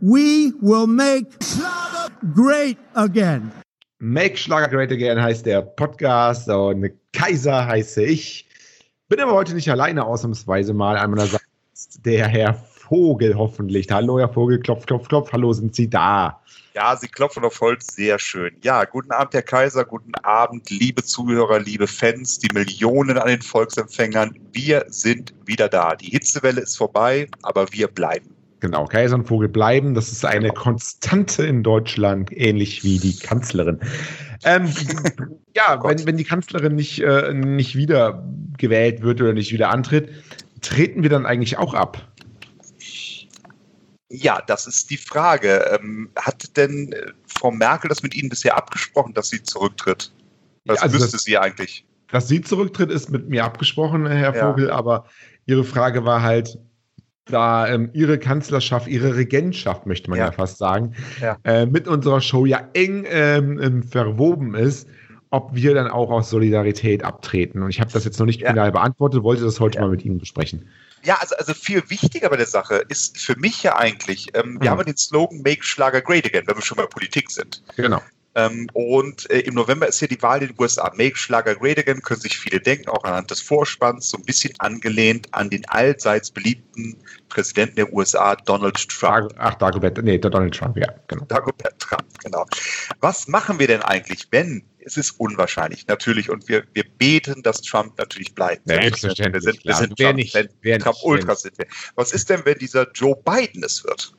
We will make Schlager great again. Make Schlager Great Again heißt der Podcast und Kaiser heiße ich. Bin aber heute nicht alleine, ausnahmsweise mal an meiner Seite ist der Herr Vogel hoffentlich. Hallo, Herr Vogel, klopf, klopf, klopf. Hallo, sind Sie da? Ja, Sie klopfen auf Holz, sehr schön. Ja, guten Abend, Herr Kaiser, guten Abend, liebe Zuhörer, liebe Fans, die Millionen an den Volksempfängern. Wir sind wieder da. Die Hitzewelle ist vorbei, aber wir bleiben. Genau, Kaiser und Vogel bleiben. Das ist eine Konstante in Deutschland, ähnlich wie die Kanzlerin. Ähm, ja, wenn, wenn die Kanzlerin nicht, äh, nicht wieder gewählt wird oder nicht wieder antritt, treten wir dann eigentlich auch ab? Ja, das ist die Frage. Ähm, hat denn äh, Frau Merkel das mit Ihnen bisher abgesprochen, dass sie zurücktritt? Das Ja, also müsste das- sie eigentlich. Dass sie zurücktritt, ist mit mir abgesprochen, Herr Ja. Vogel, aber Ihre Frage war halt, da ähm, Ihre Kanzlerschaft, Ihre Regentschaft, möchte man ja, Ja. fast sagen, Ja. äh, mit unserer Show ja eng ähm, ähm, verwoben ist, ob wir dann auch aus Solidarität abtreten. Und ich habe das jetzt noch nicht Ja. final beantwortet, wollte das heute mal mit Ihnen besprechen. Ja, also, also viel wichtiger bei der Sache ist für mich ja eigentlich, ähm, wir Mhm. haben den Slogan Make Schlager Great Again, wenn wir schon bei Politik sind. Genau. Ähm, und äh, im November ist hier die Wahl in den USA. Make Schlager Great Again, können sich viele denken, auch anhand des Vorspanns, so ein bisschen angelehnt an den allseits beliebten Präsidenten der USA, Donald Trump. Ach, Dagobert, nee, der Donald Trump, ja, genau. Dagobert Trump, genau. Was machen wir denn eigentlich, wenn, es ist unwahrscheinlich, natürlich, und wir, wir beten, dass Trump natürlich bleibt. Selbstverständlich, Wir sind, wir sind Trump, nicht, Trump Ultras sind wir. Was ist denn, wenn dieser Joe Biden es wird?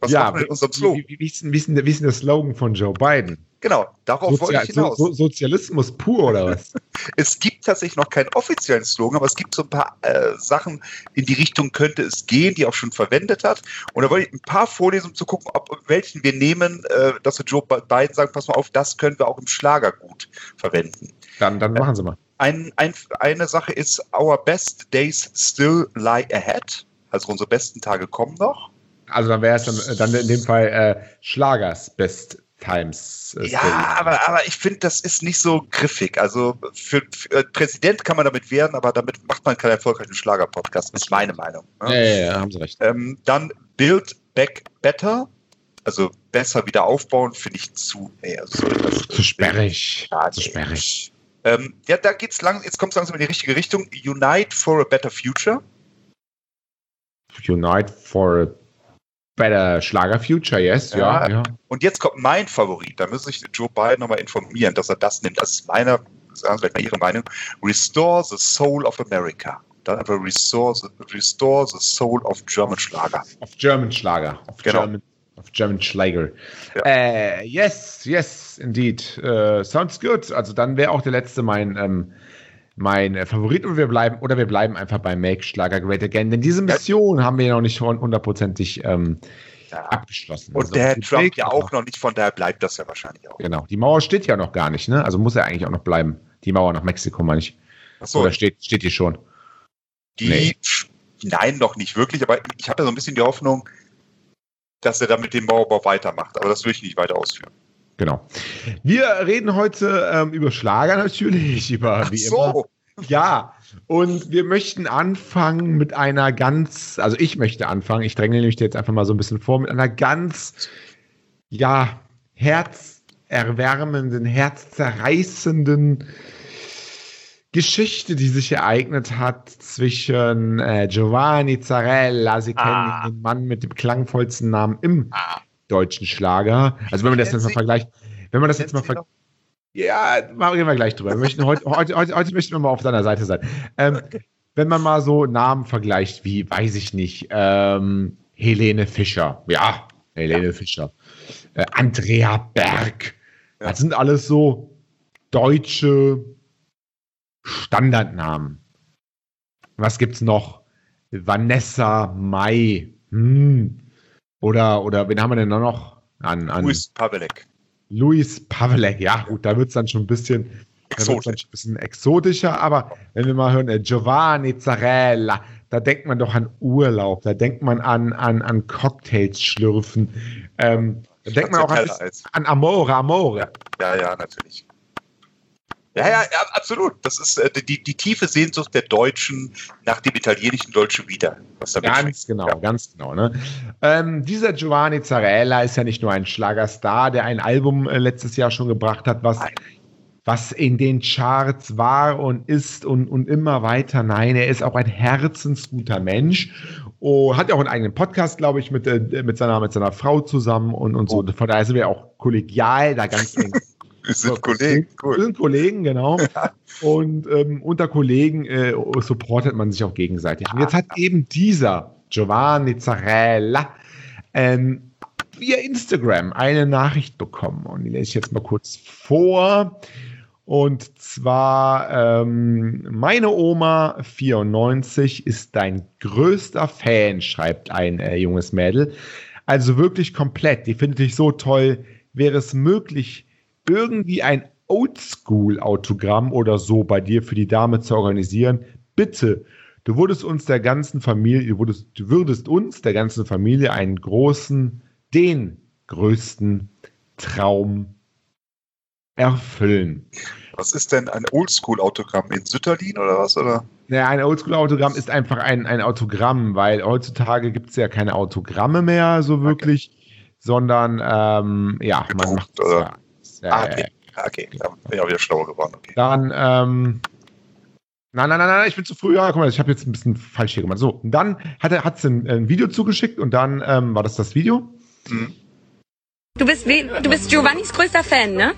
Was ja, machen wir in unserem wie, Slogan? wie, wie, ist denn, wie, ist denn der, Slogan von Joe Biden? Genau, darauf wollte Sozial, ich hinaus. so, so, Sozialismus pur oder was? Es gibt tatsächlich noch keinen offiziellen Slogan, aber es gibt so ein paar äh, Sachen, in die Richtung könnte es gehen, die er auch schon verwendet hat. Und da wollte ich ein paar vorlesen, um zu gucken, ob welchen wir nehmen, äh, dass wir Joe Biden sagen, pass mal auf, das können wir auch im Schlager gut verwenden. Dann, dann machen Sie mal. Ein, ein, eine Sache ist, our best days still lie ahead. Also unsere besten Tage kommen noch. Also dann wäre es dann, dann in dem Fall äh, Schlagers Best Times. Äh, Ja, Story. aber, aber ich finde, das ist nicht so griffig. Also für, für äh, Präsident kann man damit werden, aber damit macht man keinen erfolgreichen Schlager-Podcast. Das ist meine Meinung. ne? ja, ja, ja, haben Sie recht. Ähm, dann Build Back Better. Also besser wieder aufbauen, finde ich zu. Nee, also das, Zu sperrig. Ja, Zu sperrig. Ähm, ja, da geht's lang, jetzt kommt es langsam in die richtige Richtung. Unite for a Better Future. Unite for a better Schlager Future, yes, ja, Ja. Und jetzt kommt mein Favorit. Da muss sich Joe Biden nochmal informieren, dass er das nimmt. Das ist meiner, sagen Sie mal Ihre Meinung. Restore the Soul of America. Dann einfach Restore the, restore the Soul of German Schlager. Auf German Schlager. Auf Genau. German, auf German Schlager. Ja. Äh, yes, yes, indeed. Äh, sounds good. Also dann wäre auch der letzte mein, ähm, mein äh, Favorit und wir bleiben, oder wir bleiben einfach bei Make Schlager Great Again, denn diese Mission haben wir ja noch nicht hund- hundertprozentig ähm, Ja. abgeschlossen. Und Also der Trump ja auch noch nicht, von daher bleibt das ja wahrscheinlich auch. Genau, die Mauer steht ja noch gar nicht, ne? Also muss er eigentlich auch noch bleiben. Die Mauer nach Mexiko, meine ich. Achso, Oder steht, steht die schon? die, nee. nein, noch nicht wirklich, aber ich habe ja so ein bisschen die Hoffnung, dass er dann mit dem Mauerbau weitermacht. Aber das will ich nicht weiter ausführen. Genau. Wir reden heute ähm, über Schlager natürlich, über Ach wie immer. so, Ja, und wir möchten anfangen mit einer ganz, also ich möchte anfangen, ich dränge nämlich jetzt einfach mal so ein bisschen vor, mit einer ganz, ja, herzerwärmenden, herzzerreißenden Geschichte, die sich ereignet hat zwischen äh, Giovanni Zarella, Sie kennen Ah. ihn, den Mann mit dem klangvollsten Namen im deutschen Schlager. Also wenn man das jetzt mal vergleicht, wenn man das jetzt mal vergleicht, ja, mal reden wir gleich drüber. Wir möchten heute, heute, heute, heute möchten wir mal auf deiner Seite sein. Ähm, wenn man mal so Namen vergleicht, wie, weiß ich nicht, ähm, Helene Fischer. Ja, Helene Fischer. Äh, Andrea Berg. Ja. Das sind alles so deutsche Standardnamen. Was gibt's noch? Vanessa Mai. Hm. Oder, oder wen haben wir denn da noch? An, an Luis Pavelek. Luis Pavelek, ja, gut, da wird es dann schon ein bisschen, da wird's dann Exotisch. schon ein bisschen exotischer, aber wenn wir mal hören, äh, Giovanni Zarella, da denkt man doch an Urlaub, da denkt man an, an, an Cocktails schlürfen, ähm, da denkt man auch an, an Amore, Amore. Ja, ja, natürlich. Ja, ja, ja, absolut. Das ist äh, die, die tiefe Sehnsucht der Deutschen nach dem italienischen Deutschen wieder. Was ganz genau, ja. ganz genau. Ne? Ähm, dieser Giovanni Zarella ist ja nicht nur ein Schlagerstar, der ein Album äh, letztes Jahr schon gebracht hat, was, was in den Charts war und ist und, und immer weiter. Nein, er ist auch ein herzensguter Mensch. Oh, hat ja auch einen eigenen Podcast, glaube ich, mit, äh, mit, seiner, mit seiner Frau zusammen und, und so. Oh. Von daher sind wir auch kollegial da ganz eng sind Kollegen, cool. Wir sind Kollegen, genau. Und ähm, unter Kollegen äh, supportet man sich auch gegenseitig. Und jetzt hat eben dieser Giovanni Zarella ähm, via Instagram eine Nachricht bekommen. Und die lese ich jetzt mal kurz vor. Und zwar, ähm, meine Oma 94 ist dein größter Fan, schreibt ein äh, junges Mädel. Also wirklich komplett. Die findet dich so toll. Wäre es möglich, irgendwie ein Oldschool-Autogramm oder so bei dir für die Dame zu organisieren, bitte, du würdest uns der ganzen Familie, du würdest, du würdest uns der ganzen Familie einen großen, den größten Traum erfüllen. Was ist denn ein Oldschool-Autogramm in Sütterlin oder was? Oder? Naja, ein Oldschool-Autogramm ist einfach ein, ein Autogramm, weil heutzutage gibt es ja keine Autogramme mehr so wirklich, okay. sondern ähm, ja, man macht oder? Ja, ah, okay. Ja, okay, da bin ich auch wieder schlauer geworden. Okay. Dann, ähm, Nein, nein, nein, nein, ich bin zu früh. Ja, guck mal, ich habe jetzt ein bisschen falsch hier gemacht. So, und dann hat er hat ein, ein Video zugeschickt und dann ähm, war das das Video. Mhm. Du bist du bist Giovannis größter Fan, ne?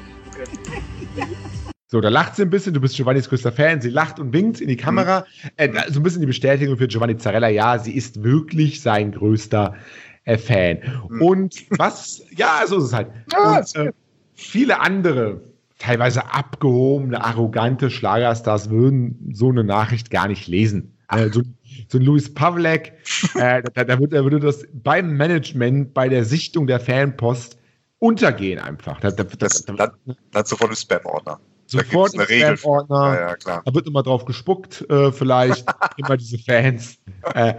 So, da lacht sie ein bisschen. Du bist Giovannis größter Fan. Sie lacht und winkt in die Kamera. Mhm. Äh, so ein bisschen die Bestätigung für Giovanni Zarella. Ja, sie ist wirklich sein größter äh, Fan. Mhm. Und was? Ja, so ist es halt. Ja, und, äh, viele andere, teilweise abgehobene, arrogante Schlagerstars würden so eine Nachricht gar nicht lesen. Äh, so, so, ein Louis Pavlek, äh, da, da, würde, da, würde, das beim Management, bei der Sichtung der Fanpost untergehen einfach. Da, das, das, dann, dann sofort im Spam-Ordner. Sofort im Spam-Ordner. Ja, ja, da wird immer drauf gespuckt, äh, vielleicht immer diese Fans. Äh,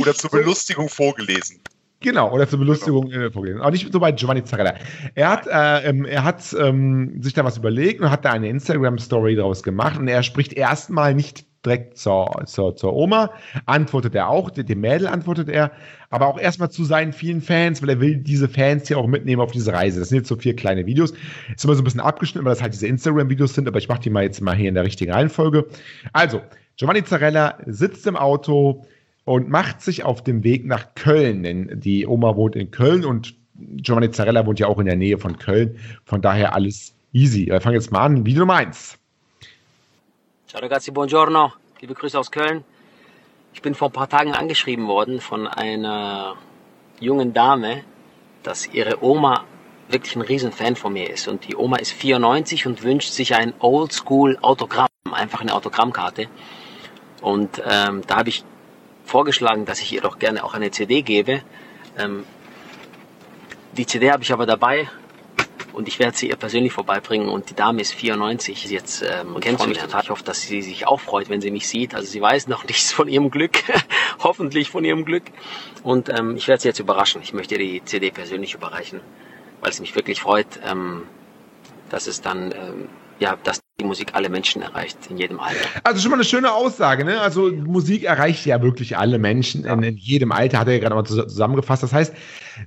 Oder zur Belustigung vorgelesen. Genau, oder zur Belustigung genau. vorgelesen. Aber nicht so bei Giovanni Zarella. Er hat, äh, ähm, er hat ähm, sich da was überlegt und hat da eine Instagram-Story daraus gemacht und er spricht erstmal nicht direkt zur, zur, zur Oma, antwortet er auch, dem Mädel antwortet er, aber auch erstmal zu seinen vielen Fans, weil er will diese Fans hier auch mitnehmen auf diese Reise. Das sind jetzt so vier kleine Videos. Ist immer so ein bisschen abgeschnitten, weil das halt diese Instagram-Videos sind, aber ich mache die mal jetzt mal hier in der richtigen Reihenfolge. Also, Giovanni Zarella sitzt im Auto, und macht sich auf dem Weg nach Köln, denn die Oma wohnt in Köln und Giovanni Zarella wohnt ja auch in der Nähe von Köln. Von daher alles easy. Wir fangen jetzt mal an. Video Nummer 1. Ciao ragazzi, buongiorno. Liebe Grüße aus Köln. Ich bin vor ein paar Tagen angeschrieben worden von einer jungen Dame, dass ihre Oma wirklich ein Riesenfan von mir ist. Und die Oma ist 94 und wünscht sich ein Oldschool-Autogramm, einfach eine Autogrammkarte. Und ähm, da habe ich vorgeschlagen, dass ich ihr doch gerne auch eine CD gebe. Ähm, die CD habe ich aber dabei und ich werde sie ihr persönlich vorbeibringen und die Dame ist 94 jetzt ähm, kennt mich total. Ich hoffe, dass sie sich auch freut, wenn sie mich sieht. Also sie weiß noch nichts von ihrem Glück, hoffentlich von ihrem Glück. Und ähm, ich werde sie jetzt überraschen. Ich möchte die CD persönlich überreichen, weil es mich wirklich freut, ähm, dass es dann ähm, ja, dass die Musik alle Menschen erreicht, in jedem Alter. Also schon mal eine schöne Aussage, ne? Also Musik erreicht ja wirklich alle Menschen ja. in, in, jedem Alter, hat er ja gerade mal zusammengefasst. Das heißt,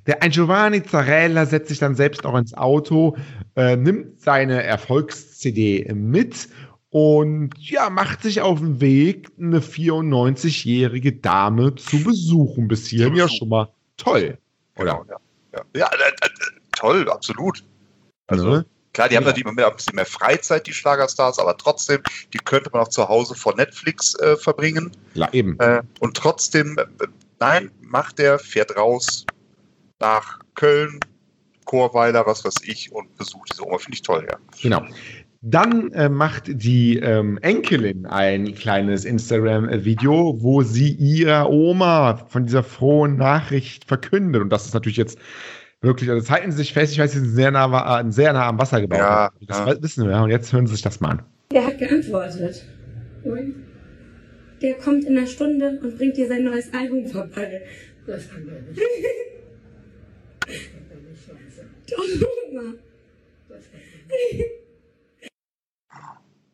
der ein Giovanni Zarella setzt sich dann selbst auch ins Auto, äh, nimmt seine Erfolgs-CD mit und ja, macht sich auf den Weg, eine 94-jährige Dame zu besuchen. Bis hierhin ja schon mal toll, oder? Genau, ja, ja. ja äh, äh, toll, absolut. Also, ne? Klar, die ja. haben natürlich immer ein bisschen mehr Freizeit, die Schlagerstars, aber trotzdem, die könnte man auch zu Hause vor Netflix äh, verbringen. Ja, eben. Äh, und trotzdem, äh, nein, macht der, fährt raus nach Köln, Chorweiler, was weiß ich, und besucht diese Oma. Finde ich toll, ja. Genau. Dann äh, macht die ähm, Enkelin ein kleines Instagram-Video, wo sie ihrer Oma von dieser frohen Nachricht verkündet. Und das ist natürlich jetzt Wirklich, also halten Sie sich fest, ich weiß, Sie sind sehr nah, äh, sehr nah am Wasser gebaut. Ja, das ja. wissen wir. Und jetzt hören Sie sich das mal an. Der hat geantwortet. Der kommt in einer Stunde und bringt dir sein neues Album vorbei. Das kann nicht. Das kann nicht, Scheiße. Doch, Mama. Das kann nicht.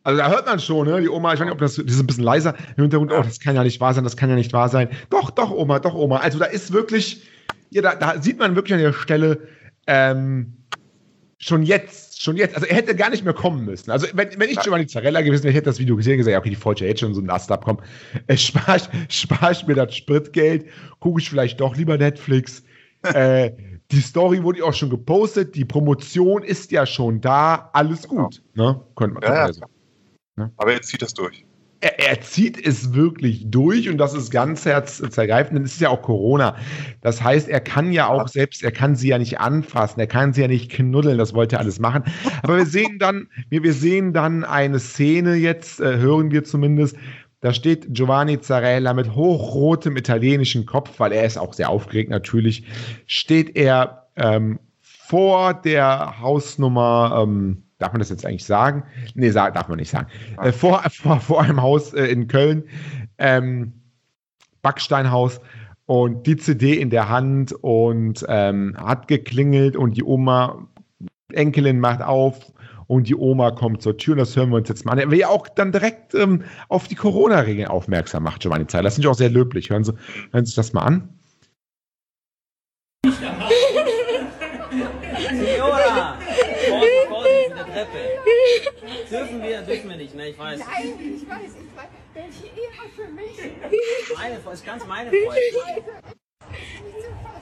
Also da hört man schon, ne? Die Oma, ich weiß nicht, ob das, das ist ein bisschen leiser im Hintergrund, oh, das kann ja nicht wahr sein, das kann ja nicht wahr sein. Doch, doch, Oma, doch, Oma. Also da ist wirklich, ja, da, da sieht man wirklich an der Stelle, ähm, schon jetzt, schon jetzt, also er hätte gar nicht mehr kommen müssen. Also wenn, wenn ich Giovanni Zarella gewesen wäre, ich hätte das Video gesehen und gesagt, ja, okay, die Folge jetzt schon so ein Ast abkommen. Äh, spare ich, spar ich mir das Spritgeld, gucke ich vielleicht doch lieber Netflix. äh, die Story wurde auch schon gepostet, die Promotion ist ja schon da, alles gut. Ne? Könnte man, Ja, ja. so. Aber jetzt zieht das durch. Er, er zieht es wirklich durch und das ist ganz herzzergreifend, denn es ist ja auch Corona. Das heißt, er kann ja auch selbst, er kann sie ja nicht anfassen, er kann sie ja nicht knuddeln, das wollte er alles machen. Aber wir sehen dann, wir, wir sehen dann eine Szene jetzt, äh, hören wir zumindest, da steht Giovanni Zarella mit hochrotem italienischen Kopf, weil er ist auch sehr aufgeregt natürlich, steht er ähm, vor der Hausnummer, ähm, darf man das jetzt eigentlich sagen? Nee, sag, darf man nicht sagen. Äh, vor, vor, vor einem Haus äh, in Köln, ähm, Backsteinhaus und die CD in der Hand und ähm, hat geklingelt und die Oma, Enkelin macht auf und die Oma kommt zur Tür und das hören wir uns jetzt mal an. Er will ja auch dann direkt ähm, auf die Corona-Regeln aufmerksam macht, Giovanni Zeit. Das finde ich auch sehr löblich. Hören Sie, hören Sie sich das mal an. Signora! Vorsicht, Vorsicht, mit der Treppe. Dürfen wir, dürfen wir nicht, ne? Ich weiß. Nein, ich weiß, ich weiß. Welche Ehre für mich. Meine Freude, ist ganz meine Freude.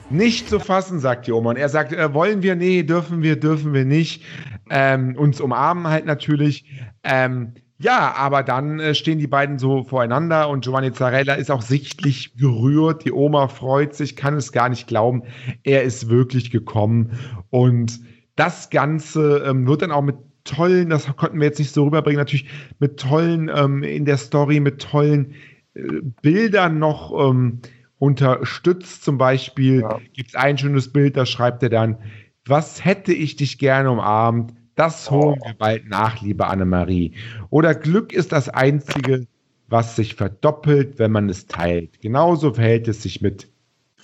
Nicht zu fassen, sagt die Oma. Und er sagt, äh, wollen wir? Nee, dürfen wir, dürfen wir nicht. Ähm, uns umarmen halt natürlich. Ähm, ja, aber dann äh, stehen die beiden so voreinander und Giovanni Zarella ist auch sichtlich gerührt. Die Oma freut sich, kann es gar nicht glauben. Er ist wirklich gekommen. Und das Ganze ähm, wird dann auch mit tollen, das konnten wir jetzt nicht so rüberbringen, natürlich mit tollen ähm, in der Story, mit tollen äh, Bildern noch ähm, unterstützt. Zum Beispiel Ja. gibt es ein schönes Bild, da schreibt er dann, was hätte ich dich gerne umarmt? Das holen wir bald nach, liebe Annemarie. Oder Glück ist das Einzige, was sich verdoppelt, wenn man es teilt. Genauso verhält es sich mit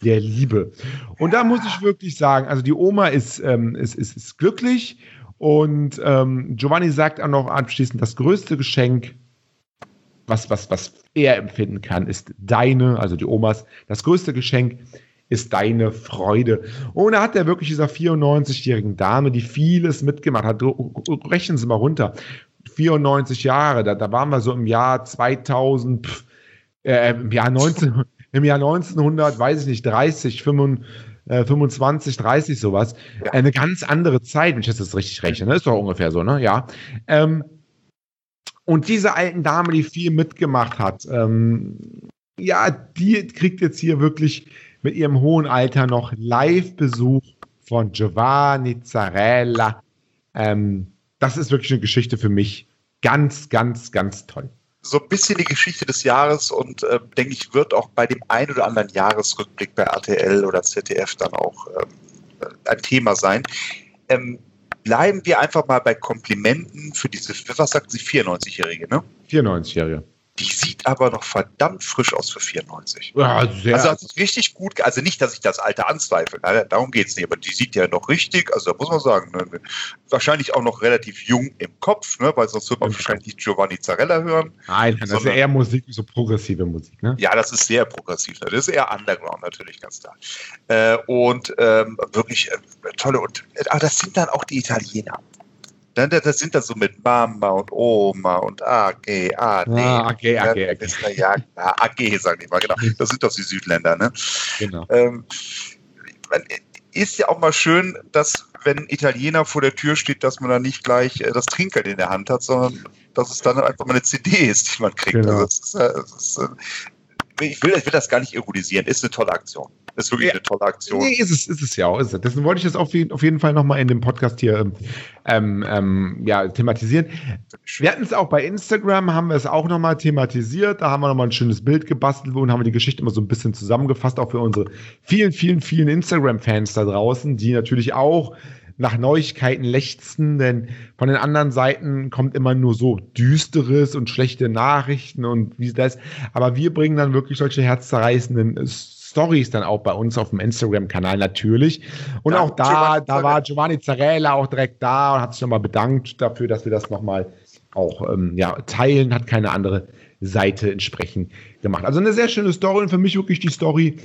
der Liebe. Und da muss ich wirklich sagen, also die Oma ist, ähm, ist, ist, ist glücklich und ähm, Giovanni sagt auch noch anschließend, das größte Geschenk, was, was, was er empfinden kann, ist deine, also die Omas, das größte Geschenk ist deine Freude. Und da hat er wirklich dieser 94-jährigen Dame, die vieles mitgemacht hat, rechnen Sie mal runter, 94 Jahre, da, da waren wir so im Jahr 2000, pff, äh, im Jahr 19, im Jahr 1900, weiß ich nicht, 30, 25, äh, 25 30 sowas. Ja. Eine ganz andere Zeit, wenn ich das richtig rechne. Ne? Ist doch ungefähr so, ne? Ja. Ähm, und diese alten Dame, die viel mitgemacht hat, ähm, ja, die kriegt jetzt hier wirklich mit ihrem hohen Alter noch Live-Besuch von Giovanni Zarella. Ähm, das ist wirklich eine Geschichte für mich. Ganz, ganz, ganz toll. So ein bisschen die Geschichte des Jahres und äh, denke ich, wird auch bei dem ein oder anderen Jahresrückblick bei RTL oder ZDF dann auch ähm, ein Thema sein. Ähm, bleiben wir einfach mal bei Komplimenten für diese, was sagt sie, 94-Jährige, ne? 94-Jährige. Die sieht aber noch verdammt frisch aus für 94. Ja, sehr. Also, also richtig gut, also nicht, dass ich das Alter anzweifle, nein, darum geht's nicht, aber die sieht ja noch richtig, also da muss man sagen, ne, wahrscheinlich auch noch relativ jung im Kopf, ne, weil sonst würde man wahrscheinlich nicht Giovanni Zarella hören. Nein, das ist ja sondern- eher Musik, so progressive Musik, ne? Ja, das ist sehr progressiv. ne? Das ist eher Underground natürlich ganz klar. Äh, und ähm, wirklich äh, tolle und äh, aber das sind dann auch die Italiener. Dann, das sind dann so mit Mama und Oma und AG, AD. Ah, AG, ja, AG, AG. Ja, AG sagen die mal, genau. Das sind doch die Südländer, ne? Genau. Ähm, ist ja auch mal schön, dass wenn ein Italiener vor der Tür steht, dass man dann nicht gleich äh, das Trinkgeld in der Hand hat, sondern dass es dann einfach mal eine CD ist, die man kriegt. Genau. Also das ist, äh, das ist, äh, ich, will, ich will das gar nicht ironisieren. Ist eine tolle Aktion. Ist wirklich Ja. eine tolle Aktion. Nee, ist es, ist es ja auch. Ist es. Deswegen wollte ich das auf jeden, auf jeden Fall nochmal in dem Podcast hier ähm, ähm, ja, thematisieren. Wir hatten es auch bei Instagram, haben wir es auch nochmal thematisiert. Da haben wir nochmal ein schönes Bild gebastelt und haben die Geschichte immer so ein bisschen zusammengefasst, auch für unsere vielen, vielen, vielen Instagram-Fans da draußen, die natürlich auch nach Neuigkeiten lechzen, denn von den anderen Seiten kommt immer nur so düsteres und schlechte Nachrichten und wie das. Aber wir bringen dann wirklich solche herzzerreißenden Stories dann auch bei uns auf dem Instagram-Kanal natürlich. Und Ja, auch da, Giovanni da war Giovanni Zarella auch direkt da und hat sich nochmal bedankt dafür, dass wir das nochmal auch ähm, ja, teilen, hat keine andere Seite entsprechend gemacht. Also eine sehr schöne Story und für mich wirklich die Story,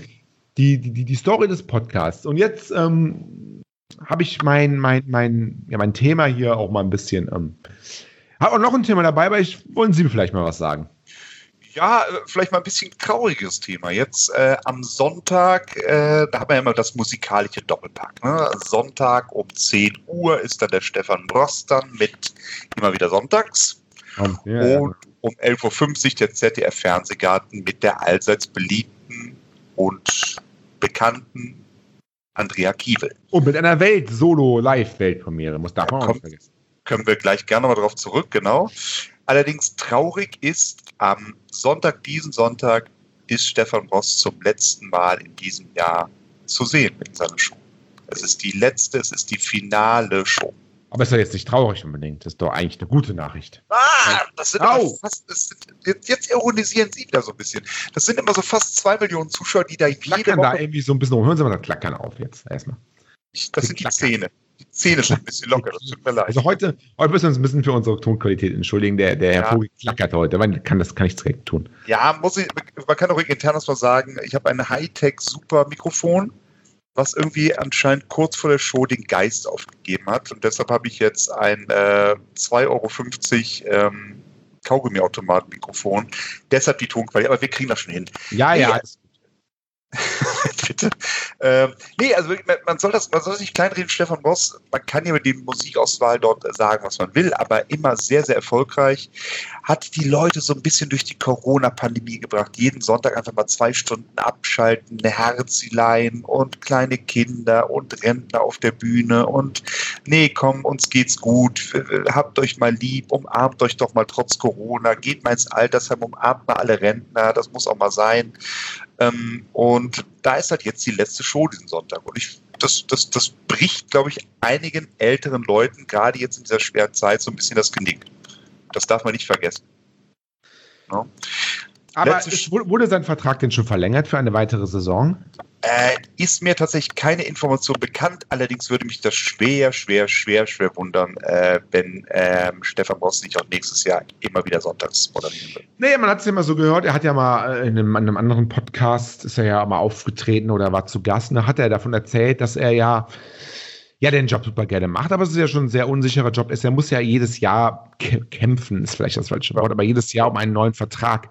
die, die, die Story des Podcasts. Und jetzt ähm, habe ich mein, mein, mein, ja, mein Thema hier auch mal ein bisschen. Ähm, habe auch noch ein Thema dabei, aber ich wollen Sie vielleicht mal was sagen. Ja, äh, vielleicht mal ein bisschen trauriges Thema. Jetzt äh, am Sonntag, äh, da haben wir ja immer das musikalische Doppelpack. Ne? Sonntag um 10 Uhr ist dann der Stefan Bross dann mit immer wieder sonntags. Um, ja, und um 11.50 Uhr der ZDF-Fernsehgarten mit der allseits beliebten und bekannten Andrea Kiewel. Und mit einer Welt-Solo-Live-Weltpremiere, muss darf man auch nicht vergessen. Können wir gleich gerne mal darauf zurück, genau. Allerdings traurig ist, am Sonntag, diesen Sonntag, ist Stefan Ross zum letzten Mal in diesem Jahr zu sehen mit seiner Show. Es ist die letzte, es ist die finale Show. Aber ist doch jetzt nicht traurig unbedingt. Das ist doch eigentlich eine gute Nachricht. Ah, das sind aber fast, das sind, jetzt, ironisieren Sie wieder so ein bisschen. Das sind immer so fast zwei Millionen Zuschauer, die da jede Klackern da Woche, irgendwie so ein bisschen rum. Hören Sie mal das Klackern auf jetzt erstmal. das sind die Klackern. Zähne. Die Zähne sind ein bisschen locker, das tut mir leid. Also heute, heute müssen wir uns ein bisschen für unsere Tonqualität entschuldigen. Der, der Herr Ja. Vogel klackert heute. Man kann das kann ich direkt tun. Ja, muss ich, man kann auch ruhig intern was sagen. Ich habe ein Hightech-Super-Mikrofon, was irgendwie anscheinend kurz vor der Show den Geist aufgegeben hat. Und deshalb habe ich jetzt ein äh, 2,50 Euro ähm, Kaugummi-Automat-Mikrofon. Deshalb die Tonqualität. Aber wir kriegen das schon hin. Ja, ja. alles Bitte. Ähm, nee, also man- soll das, man soll das nicht kleinreden, Stefan Boss. Man kann ja über die Musikauswahl dort sagen, was man will, aber immer sehr, sehr erfolgreich. Hat die Leute so ein bisschen durch die Corona-Pandemie gebracht. Jeden Sonntag einfach mal zwei Stunden abschalten, eine Herzilein und kleine Kinder und Rentner auf der Bühne und nee, komm, uns geht's gut. Habt euch mal lieb, umarmt euch doch mal trotz Corona, geht mal ins Altersheim, umarmt mal alle Rentner, das muss auch mal sein. Ähm, und da ist halt jetzt die letzte Show diesen Sonntag. Und ich, das, das, das bricht, glaube ich, einigen älteren Leuten, gerade jetzt in dieser schweren Zeit, so ein bisschen das Genick. Das darf man nicht vergessen. Ja. Aber Letzte es wurde sein Vertrag denn schon verlängert für eine weitere Saison? Äh, ist mir tatsächlich keine Information bekannt. Allerdings würde mich das schwer, schwer, schwer, schwer wundern, äh, wenn ähm, Stefan Boss nicht auch nächstes Jahr immer wieder sonntags moderieren wird. Nee, man hat es ja mal so gehört. Er hat ja mal äh, in einem, in einem anderen Podcast, ist er ja mal aufgetreten oder war zu Gast. Und da hat er davon erzählt, dass er ja, ja den Job super gerne macht. Aber es ist ja schon ein sehr unsicherer Job. Ist. Er muss ja jedes Jahr kä- kämpfen, ist vielleicht das falsche Wort, aber jedes Jahr um einen neuen Vertrag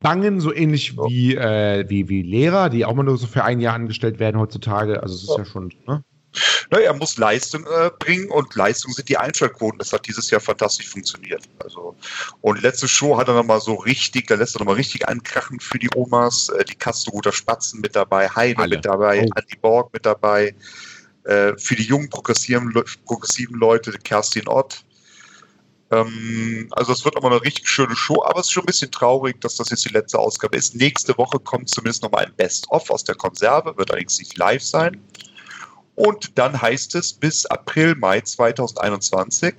bangen, so ähnlich Ja. wie, äh, wie, wie Lehrer, die auch mal nur so für ein Jahr angestellt werden heutzutage. Also es ist Ja. ja schon, ne? Na, er muss Leistung äh, bringen und Leistung sind die Einschaltquoten. Das hat dieses Jahr fantastisch funktioniert. Also und letzte Show hat er nochmal so richtig, da lässt er nochmal richtig ankrachen für die Omas. Äh, die Kaste guter Spatzen mit dabei, Heide Alle. mit dabei, Oh. Andi Borg mit dabei. Äh, für die jungen progressiven, progressiven Leute Kerstin Ott. Ähm, also es wird nochmal eine richtig schöne Show, aber es ist schon ein bisschen traurig, dass das jetzt die letzte Ausgabe ist. Nächste Woche kommt zumindest nochmal ein Best-of aus der Konserve, wird allerdings nicht live sein. Und dann heißt es bis April, Mai 2021,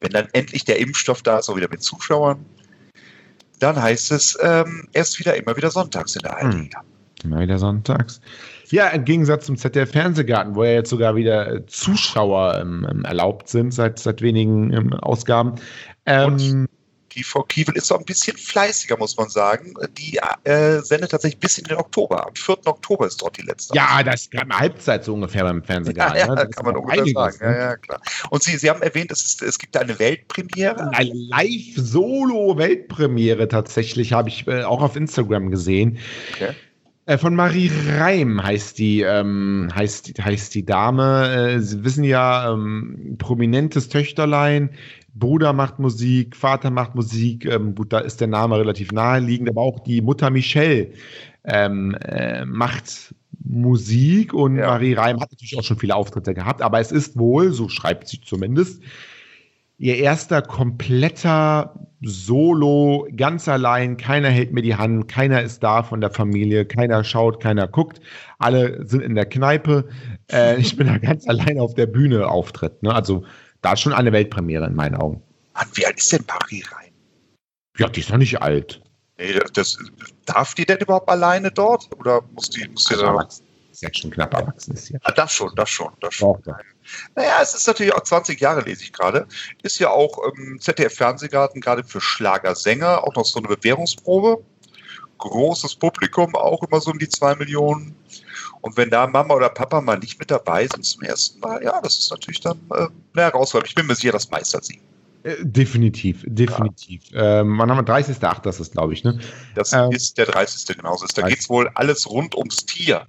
wenn dann endlich der Impfstoff da ist, auch wieder mit Zuschauern, dann heißt es ähm, erst wieder immer wieder sonntags in der Hm. Immer wieder sonntags. Ja, im Gegensatz zum ZDF-Fernsehgarten, wo ja jetzt sogar wieder äh, Zuschauer ähm, ähm, erlaubt sind seit, seit wenigen ähm, Ausgaben. Ähm, TV Kiewel ist so ein bisschen fleißiger, muss man sagen. Die äh, sendet tatsächlich bis in den Oktober. Am 4. Oktober ist dort die letzte. ja, das ist gerade mal Halbzeit so ungefähr beim Ja, Fernsehgarten. ja, ne? Das ist kann man ungefähr sagen. ne? Ja, ja, klar. Und Sie, Sie haben erwähnt, es, ist, es gibt eine Weltpremiere. Eine Live-Solo-Weltpremiere tatsächlich habe ich äh, auch auf Instagram gesehen. Okay. Äh, von Marie Reim heißt die, ähm, heißt, heißt die Dame. Äh, Sie wissen ja, ähm, prominentes Töchterlein. Bruder macht Musik, Vater macht Musik. Ähm, gut, da ist der Name relativ naheliegend, aber auch die Mutter Michelle ähm, äh, macht Musik und Ja. Marie Reim hat natürlich auch schon viele Auftritte gehabt, aber es ist wohl, so schreibt sie zumindest, ihr erster kompletter Solo, ganz allein, keiner hält mir die Hand, keiner ist da von der Familie, keiner schaut, keiner guckt, alle sind in der Kneipe, äh, ich bin da ganz allein auf der Bühne Auftritt. Ne? Also da ist schon eine Weltpremiere in meinen Augen. Mann, wie alt ist denn Marie Rein? Ja, die ist noch nicht alt. Nee, das, darf die denn überhaupt alleine dort? Oder muss die, muss die da. Ist jetzt schon knapp erwachsen ist hier. Ah, das schon, das schon, das schon. Braucht er. Naja, es ist natürlich auch 20 Jahre, lese ich gerade. Ist ja auch ähm, ZDF-Fernsehgarten gerade für Schlagersänger auch noch so eine Bewährungsprobe. Großes Publikum, auch immer so um die zwei Millionen. Und wenn da Mama oder Papa mal nicht mit dabei sind zum ersten Mal, ja, das ist natürlich dann äh, eine Herausforderung. Ich bin mir sicher, das meistert sie. Äh, definitiv, definitiv. Ähm, wann haben wir 30.8. Das ist, glaube ich, ne? Das Ähm, ist der 30. genauso. Da 30. geht es wohl alles rund ums Tier,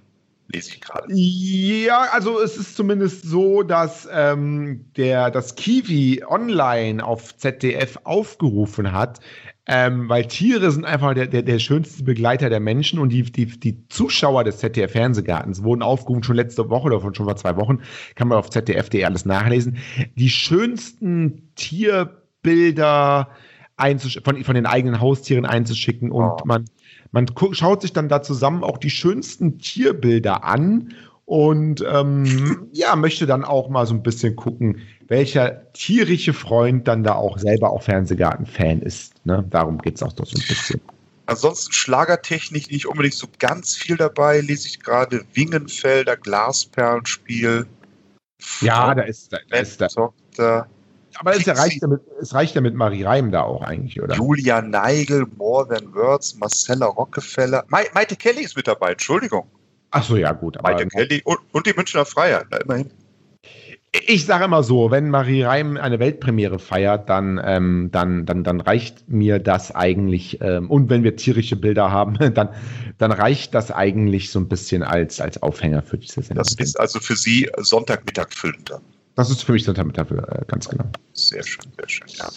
lese ich gerade. Ja, also es ist zumindest so, dass ähm, der, das Kiwi online auf ZDF aufgerufen hat, ähm, weil Tiere sind einfach der, der, der schönste Begleiter der Menschen und die, die, die Zuschauer des ZDF-Fernsehgartens wurden aufgerufen, schon letzte Woche oder schon vor zwei Wochen, kann man auf zdf.de alles nachlesen, die schönsten Tierbilder von, von den eigenen Haustieren einzuschicken und Oh. man man schaut sich dann da zusammen auch die schönsten Tierbilder an und ähm, ja, möchte dann auch mal so ein bisschen gucken, welcher tierische Freund dann da auch selber auch Fernsehgarten-Fan ist. Ne? Darum geht es auch doch so ein bisschen. Ansonsten Schlagertechnik nicht unbedingt so ganz viel dabei, lese ich gerade. Wingenfelder, Glasperlenspiel. Ja, da ist da, da ist da. Aber es reicht, damit, es reicht ja mit Marie Reim da auch eigentlich, oder? Julia Neigel, More Than Words, Marcella Rockefeller. Ma Maite Kelly ist mit dabei, Entschuldigung. Ach so, ja, gut. Aber Maite Kelly und, und die Münchner Freiheit, na, immerhin. ich sage immer so, wenn Marie Reim eine Weltpremiere feiert, dann, ähm, dann, dann, dann reicht mir das eigentlich, ähm, und wenn wir tierische Bilder haben, dann, dann reicht das eigentlich so ein bisschen als, als Aufhänger für diese Sendung. Das ist also für Sie Sonntagmittag füllen dann. Das ist für mich Sonntag dafür, äh, ganz genau. Sehr schön, sehr schön, ja.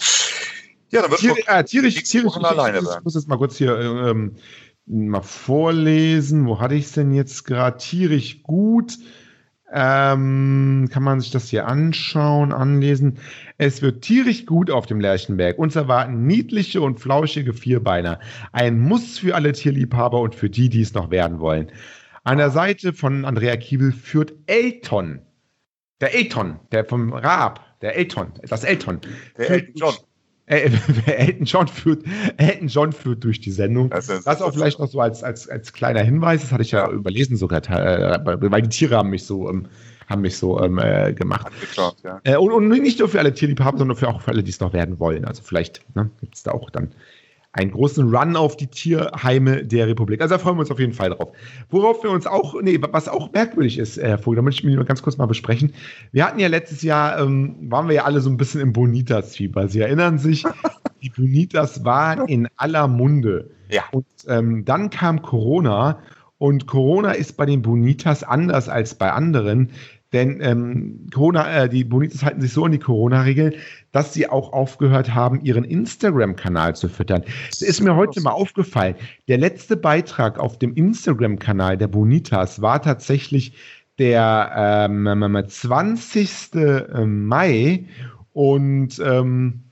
Ja, dann wird Tier, äh, tierisch, tierisch, ich, alleine ich, muss jetzt mal kurz hier ähm, mal vorlesen. Wo hatte ich es denn jetzt gerade? Tierisch gut. Ähm, kann man sich das hier anschauen, anlesen. Es wird tierisch gut auf dem Lerchenberg. Uns erwarten niedliche und flauschige Vierbeiner. Ein Muss für alle Tierliebhaber und für die, die es noch werden wollen. An der Seite von Andrea Kiebel führt Elton. Der Elton, der vom Raab, der Elton, das Elton. der Elton John. äh, Elton John führt, Elton John führt durch die Sendung. Das ist- Das auch vielleicht noch so als, als, als kleiner Hinweis, das hatte ich ja überlesen sogar, äh, weil die Tiere haben mich so, ähm, haben mich so ähm, äh, gemacht. Angeklaut, ja. Äh, und, und nicht nur für alle Tierliebhaber, sondern für auch für alle, die es noch werden wollen. Also vielleicht ne, gibt es da auch dann einen großen Run auf die Tierheime der Republik. Also da freuen wir uns auf jeden Fall drauf. Worauf wir uns auch, nee, was auch merkwürdig ist, Herr Vogel, da möchte ich mich mal ganz kurz mal besprechen. Wir hatten ja letztes Jahr, ähm, waren wir ja alle so ein bisschen im Bonitas-Fieber. Sie erinnern sich, die Bonitas waren in aller Munde. Ja. Und ähm, dann kam Corona und Corona ist bei den Bonitas anders als bei anderen. Denn ähm, Corona, äh, die Bonitas halten sich so an die Corona-Regeln, dass sie auch aufgehört haben, ihren Instagram-Kanal zu füttern. Es ist mir heute mal aufgefallen. Der letzte Beitrag auf dem Instagram-Kanal der Bonitas war tatsächlich der ähm, 20. Mai. Und ähm,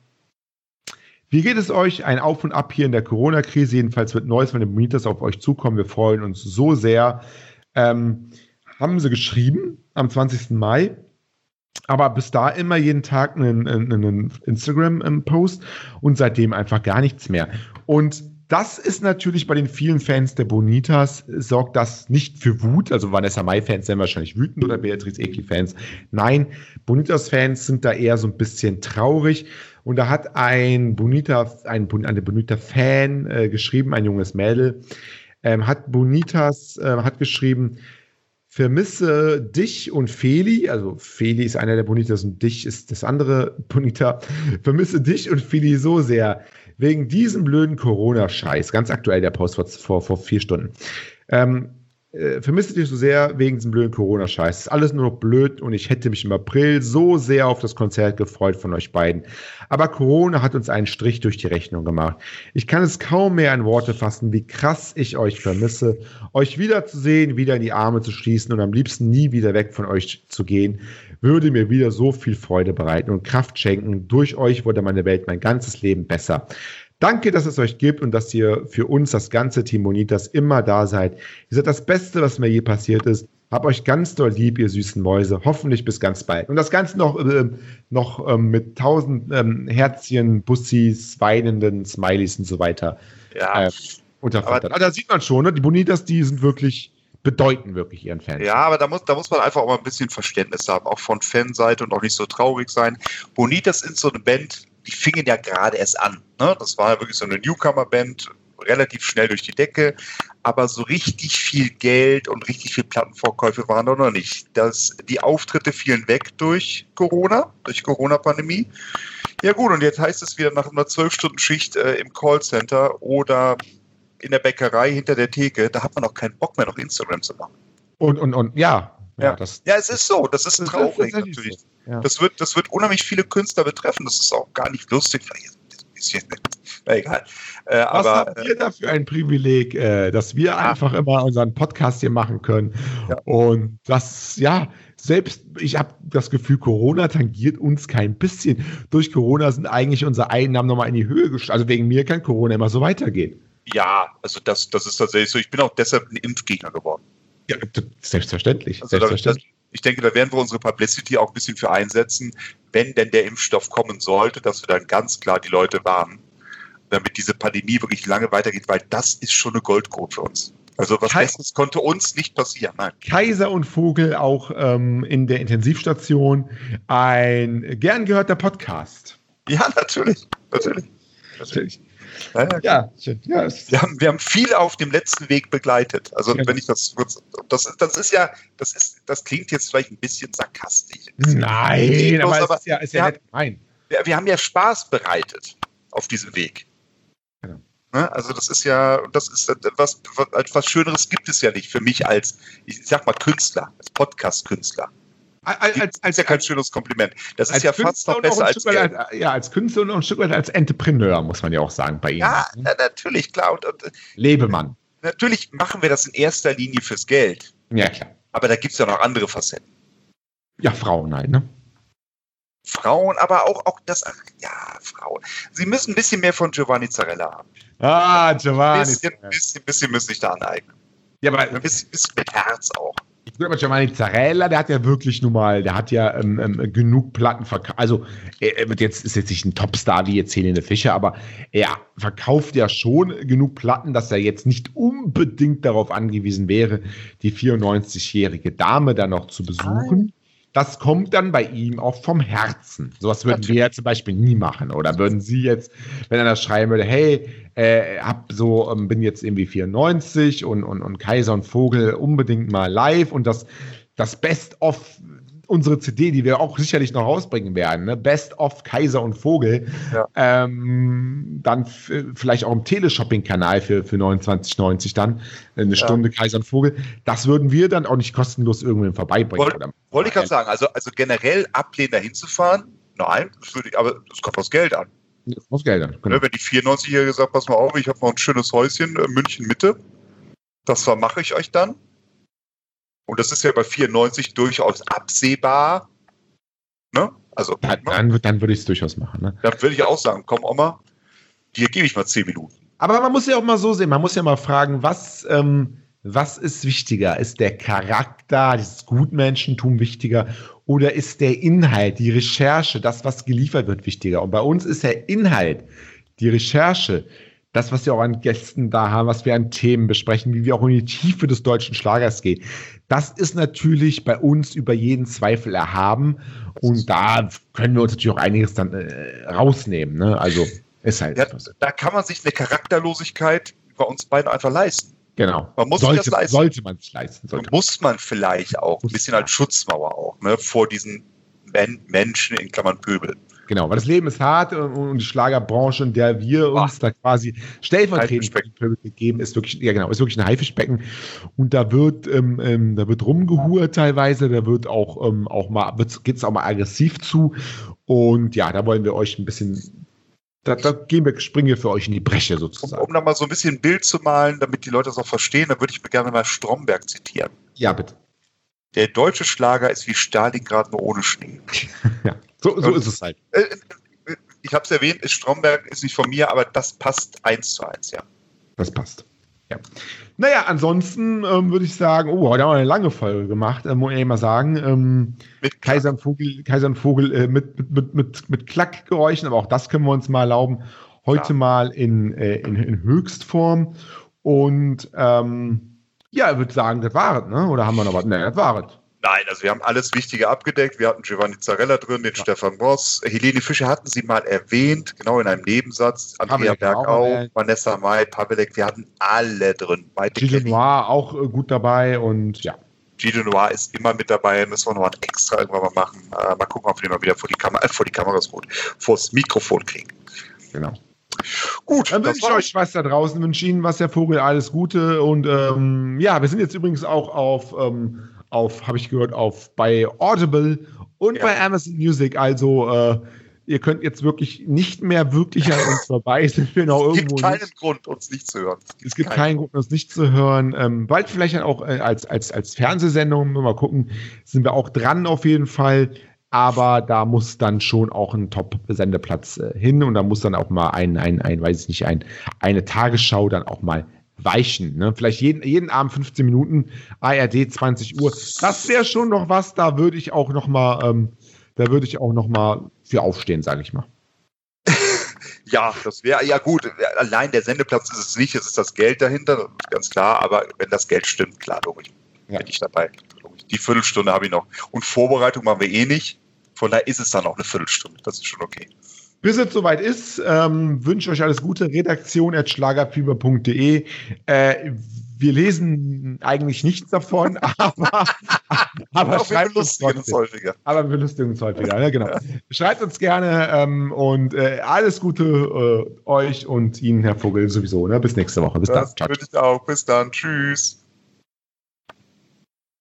wie geht es euch? Ein Auf und Ab hier in der Corona-Krise. Jedenfalls wird Neues von den Bonitas auf euch zukommen. Wir freuen uns so sehr. Ähm, haben sie geschrieben am 20. Mai. Aber bis da immer jeden Tag einen, einen, Instagram-Post und seitdem einfach gar nichts mehr. Und das ist natürlich bei den vielen Fans der Bonitas, sorgt das nicht für Wut. Also Vanessa Mai-Fans sind wahrscheinlich wütend oder Beatrice Eki-Fans. Nein, Bonitas-Fans sind da eher so ein bisschen traurig. Und da hat ein Bonita, ein, eine Bonita-Fan äh, geschrieben, ein junges Mädel, ähm, hat Bonitas, äh, hat geschrieben, vermisse dich und Feli, also Feli ist einer der Bonitas und dich ist das andere Bonita, vermisse dich und Feli so sehr, wegen diesem blöden Corona-Scheiß, ganz aktuell der Post vor, vor, vier Stunden. Ähm, äh, vermisse dich so sehr wegen diesem blöden Corona-Scheiß. Ist alles nur noch blöd und ich hätte mich im April so sehr auf das Konzert gefreut von euch beiden. Aber Corona hat uns einen Strich durch die Rechnung gemacht. Ich kann es kaum mehr in Worte fassen, wie krass ich euch vermisse, euch wiederzusehen, wieder in die Arme zu schließen und am liebsten nie wieder weg von euch zu gehen, würde mir wieder so viel Freude bereiten und Kraft schenken. Durch euch wurde meine Welt mein ganzes Leben besser. Danke, dass es euch gibt und dass ihr für uns, das ganze Team Bonitas, immer da seid. Ihr seid das Beste, was mir je passiert ist. Hab euch ganz doll lieb, ihr süßen Mäuse. Hoffentlich bis ganz bald. Und das Ganze noch, äh, noch ähm, mit tausend ähm, Herzchen, Bussis, weinenden Smileys und so weiter Ja, äh, unterfüttert. Aber- Aber da sieht man schon, ne? die Bonitas, die sind wirklich, bedeuten wirklich ihren Fans. Ja, aber da muss, da muss man einfach auch mal ein bisschen Verständnis haben, auch von Fanseite und auch nicht so traurig sein. Bonitas ist so eine Band, die fingen ja gerade erst an. Ne? Das war ja wirklich so eine Newcomer-Band, relativ schnell durch die Decke, aber so richtig viel Geld und richtig viel Plattenvorkäufe waren da noch nicht. Das, die Auftritte fielen weg durch Corona, durch Corona-Pandemie. Ja gut, und jetzt heißt es wieder nach einer 12-Stunden-Schicht äh, im Callcenter oder in der Bäckerei hinter der Theke, da hat man auch keinen Bock mehr, noch Instagram zu machen. Und, und, und ja. Ja, das, ja es ist so, das ist das traurig ist natürlich. So. Ja. Das, wird, das wird unheimlich viele Künstler betreffen, das ist auch gar nicht lustig, na egal. Äh, Was aber, haben wir da für ein Privileg, äh, dass wir einfach immer unseren Podcast hier machen können. Ja. Und das, ja, selbst, ich habe das Gefühl, Corona tangiert uns kein bisschen. Durch Corona sind eigentlich unsere Einnahmen nochmal in die Höhe gestiegen. Also wegen mir kann Corona immer so weitergehen. Ja, also das, das ist tatsächlich so. Ich bin auch deshalb ein Impfgegner geworden. Ja, selbstverständlich. Also selbstverständlich. Das, ich denke, da werden wir unsere Publicity auch ein bisschen für einsetzen, wenn denn der Impfstoff kommen sollte, dass wir dann ganz klar die Leute warnen, damit diese Pandemie wirklich lange weitergeht, weil das ist schon eine Goldgrube für uns. Also was Kei- Besseres konnte uns nicht passieren. Nein. Kaiser und Vogel auch ähm, in der Intensivstation. Ein gern gehörter Podcast. Ja, natürlich. Natürlich. Natürlich. Ja, ja. Ja, ja Wir haben, wir haben viel auf dem letzten Weg begleitet. Also wenn ich das kurz, das, ist- das ist ja, das ist, das klingt jetzt vielleicht ein bisschen sarkastisch. Ein bisschen Nein, aber, aber es ist ja, ist ja wir, nett gemeint. wir, wir haben ja Spaß bereitet auf diesem Weg. Genau. Ne? Also das ist ja, das ist was, was, was Schöneres gibt es ja nicht für mich als, ich sag mal Künstler, als Podcast-Künstler. Als, als, Das ist ja kein schönes Kompliment. Das ist als ja fast noch besser ein als Geld. als, ja, als Künstler und ein Stück weit als Entrepreneur, muss man ja auch sagen, bei Ihnen. Ja, na, natürlich, klar. Und, und Lebemann. natürlich machen wir das in erster Linie fürs Geld. Ja, klar. Aber da gibt es ja noch andere Facetten. Ja, Frauen halt, ne? Frauen, aber auch, auch das, ach, ja, Frauen. Sie müssen ein bisschen mehr von Giovanni Zarella haben. Ah, Ein Giovanni. bisschen, bisschen, bisschen müssen sich da aneignen. Ja, aber Ein bisschen, bisschen mit Herz auch. Gut, aber Giovanni Zarella, der hat ja wirklich nun mal, der hat ja ähm, ähm, genug Platten verkauft. Also, er, er wird jetzt ist jetzt nicht ein Topstar wie jetzt Helene Fischer, aber er verkauft ja schon genug Platten, dass er jetzt nicht unbedingt darauf angewiesen wäre, die 94-jährige Dame da noch zu besuchen. Das kommt dann bei ihm auch vom Herzen. Sowas würden wir ja zum Beispiel nie machen. Oder würden Sie jetzt, wenn einer schreiben würde, hey, äh, hab so, ähm, bin jetzt irgendwie 94 und, und, und Kaiser und Vogel unbedingt mal live und das, das Best of unsere CD, die wir auch sicherlich noch rausbringen werden, ne? Best of Kaiser und Vogel, Ja. ähm, dann vielleicht auch im Teleshopping-Kanal für, für 29,90 dann, eine Stunde Kaiser und Vogel, das würden wir dann auch nicht kostenlos irgendwem vorbeibringen. Wollte ich gerade sagen, also, also generell ablehnen, da hinzufahren, nein, das würde ich, aber das kommt aufs Geld an. Das muss Geld an. Genau. Ne, wenn die 94-Jährige sagt, pass mal auf, ich habe noch ein schönes Häuschen, äh, München Mitte, das vermache ich euch dann. Und das ist ja bei 94 durchaus absehbar. Ne? Also, Dann, ne? dann, würd- dann würde ich es durchaus machen. Ne? dann würde ich auch sagen, komm Oma, dir gebe ich mal 10 Minuten. Aber man muss ja auch mal so sehen, man muss ja mal fragen, was, ähm, was ist wichtiger? Ist der Charakter, dieses Gutmenschentum wichtiger oder ist der Inhalt, die Recherche, das, was geliefert wird, wichtiger? Und bei uns ist der Inhalt, die Recherche, das, was wir auch an Gästen da haben, was wir an Themen besprechen, wie wir auch in die Tiefe des deutschen Schlagers gehen, das ist natürlich bei uns über jeden Zweifel erhaben. Und da können wir uns natürlich auch einiges dann äh, rausnehmen. Ne? Also ist halt Ja, so. da kann man sich eine Charakterlosigkeit bei uns beiden einfach leisten. Genau. Man muss sollte, das leisten. sollte man sich leisten. Sollte. Muss man vielleicht auch ein bisschen als Schutzmauer auch, ne, vor diesen Men Menschen in Klammern Pöbel. Genau, weil das Leben ist hart und, die Schlagerbranche, in der wir uns da quasi stellvertretend gegeben, ist wirklich, ja genau, ist wirklich ein Haifischbecken. Und da wird, ähm, ähm, da wird rumgehurt teilweise, da wird auch, ähm, auch mal, geht es auch mal aggressiv zu. Und ja, da wollen wir euch ein bisschen, da, da gehen wir, springen wir für euch in die Bresche Um, sozusagen. um da mal so ein bisschen ein Bild zu malen, damit die Leute das auch verstehen, dann würde ich mir gerne mal Stromberg zitieren. Ja, bitte. Der deutsche Schlager ist wie Stalingrad nur ohne Schnee. Ja, so, so ist es halt. Äh, Ich habe es erwähnt, Stromberg ist nicht von mir, aber das passt eins zu eins, ja. Das passt. Ja. Naja, ansonsten ähm, würde ich sagen, oh, heute haben wir eine lange Folge gemacht, äh, muss ich mal sagen. Ähm, Mit Kaiser und Vogel, Kaiser und Vogel äh, mit, mit, mit, mit, mit Klackgeräuschen, aber auch das können wir uns mal erlauben. Heute Ja. mal in, äh, in, in Höchstform. Und ähm, Ja, ich würde sagen, das war es, ne? Oder haben wir noch was? Ne, das war es. Nein, also wir haben alles Wichtige abgedeckt. Wir hatten Giovanni Zarella drin, den Stefan Boss. Helene Fischer hatten Sie mal erwähnt, genau in einem Nebensatz. Andrea Bergau. Vanessa May, Pavelek, wir hatten alle drin. Gilles. Noir auch äh, gut dabei und ja. Gilles Noir ist immer mit dabei, müssen wir noch mal extra irgendwann mal machen. Äh, mal gucken, ob wir den mal wieder vor die Kamera, äh, vor die Kamera ist gut, vors Mikrofon kriegen. Genau. Gut, Dann wünsche ich euch was da draußen, wünsche Ihnen was, Herr Vogel, alles Gute. Und ähm, ja, wir sind jetzt übrigens auch auf, ähm, auf habe ich gehört, auf bei Audible und Ja. bei Amazon Music. Also äh, ihr könnt jetzt wirklich nicht mehr wirklich an uns vorbei. Es gibt keinen nicht. Grund, uns nicht zu hören. Es gibt keinen Grund, uns nicht zu hören. Ähm, bald vielleicht dann auch äh, als, als, als Fernsehsendung, mal gucken, sind wir auch dran auf jeden Fall. Aber da muss dann schon auch ein Top-Sendeplatz äh, hin und da muss dann auch mal ein, ein, ein weiß ich nicht, ein, eine Tagesschau dann auch mal weichen. Ne? Vielleicht jeden, jeden Abend 15 Minuten, ARD 20 Uhr. Das wäre schon noch was, da würde ich auch noch mal, ähm, da würde ich auch noch mal für aufstehen, sage ich mal. Ja, das wäre ja gut. Allein der Sendeplatz ist es nicht, es ist das Geld dahinter, ganz klar. Aber wenn das Geld stimmt, klar, logisch. Ja. Bin ich dabei. Logisch. Die Viertelstunde habe ich noch. Und Vorbereitung machen wir eh nicht. Von daher ist es dann auch eine Viertelstunde. Das ist schon okay. Bis es soweit ist, ähm, wünsche euch alles Gute. Redaktion at schlagerfieber.de. Äh, wir lesen eigentlich nichts davon, aber, aber wir schreibt uns trotzdem. häufiger. Aber wir belustigen uns häufiger, ne? genau. Schreibt uns gerne ähm, und äh, alles Gute äh, euch und Ihnen, Herr Vogel, sowieso. Ne? Bis nächste Woche. Bis dann. Das würde ich auch. Bis dann. Tschüss.